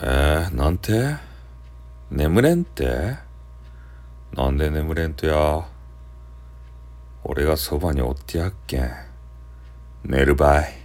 えー、なんて？眠れんって？なんで眠れんとや？俺がそばにおってやっけん。寝るばい。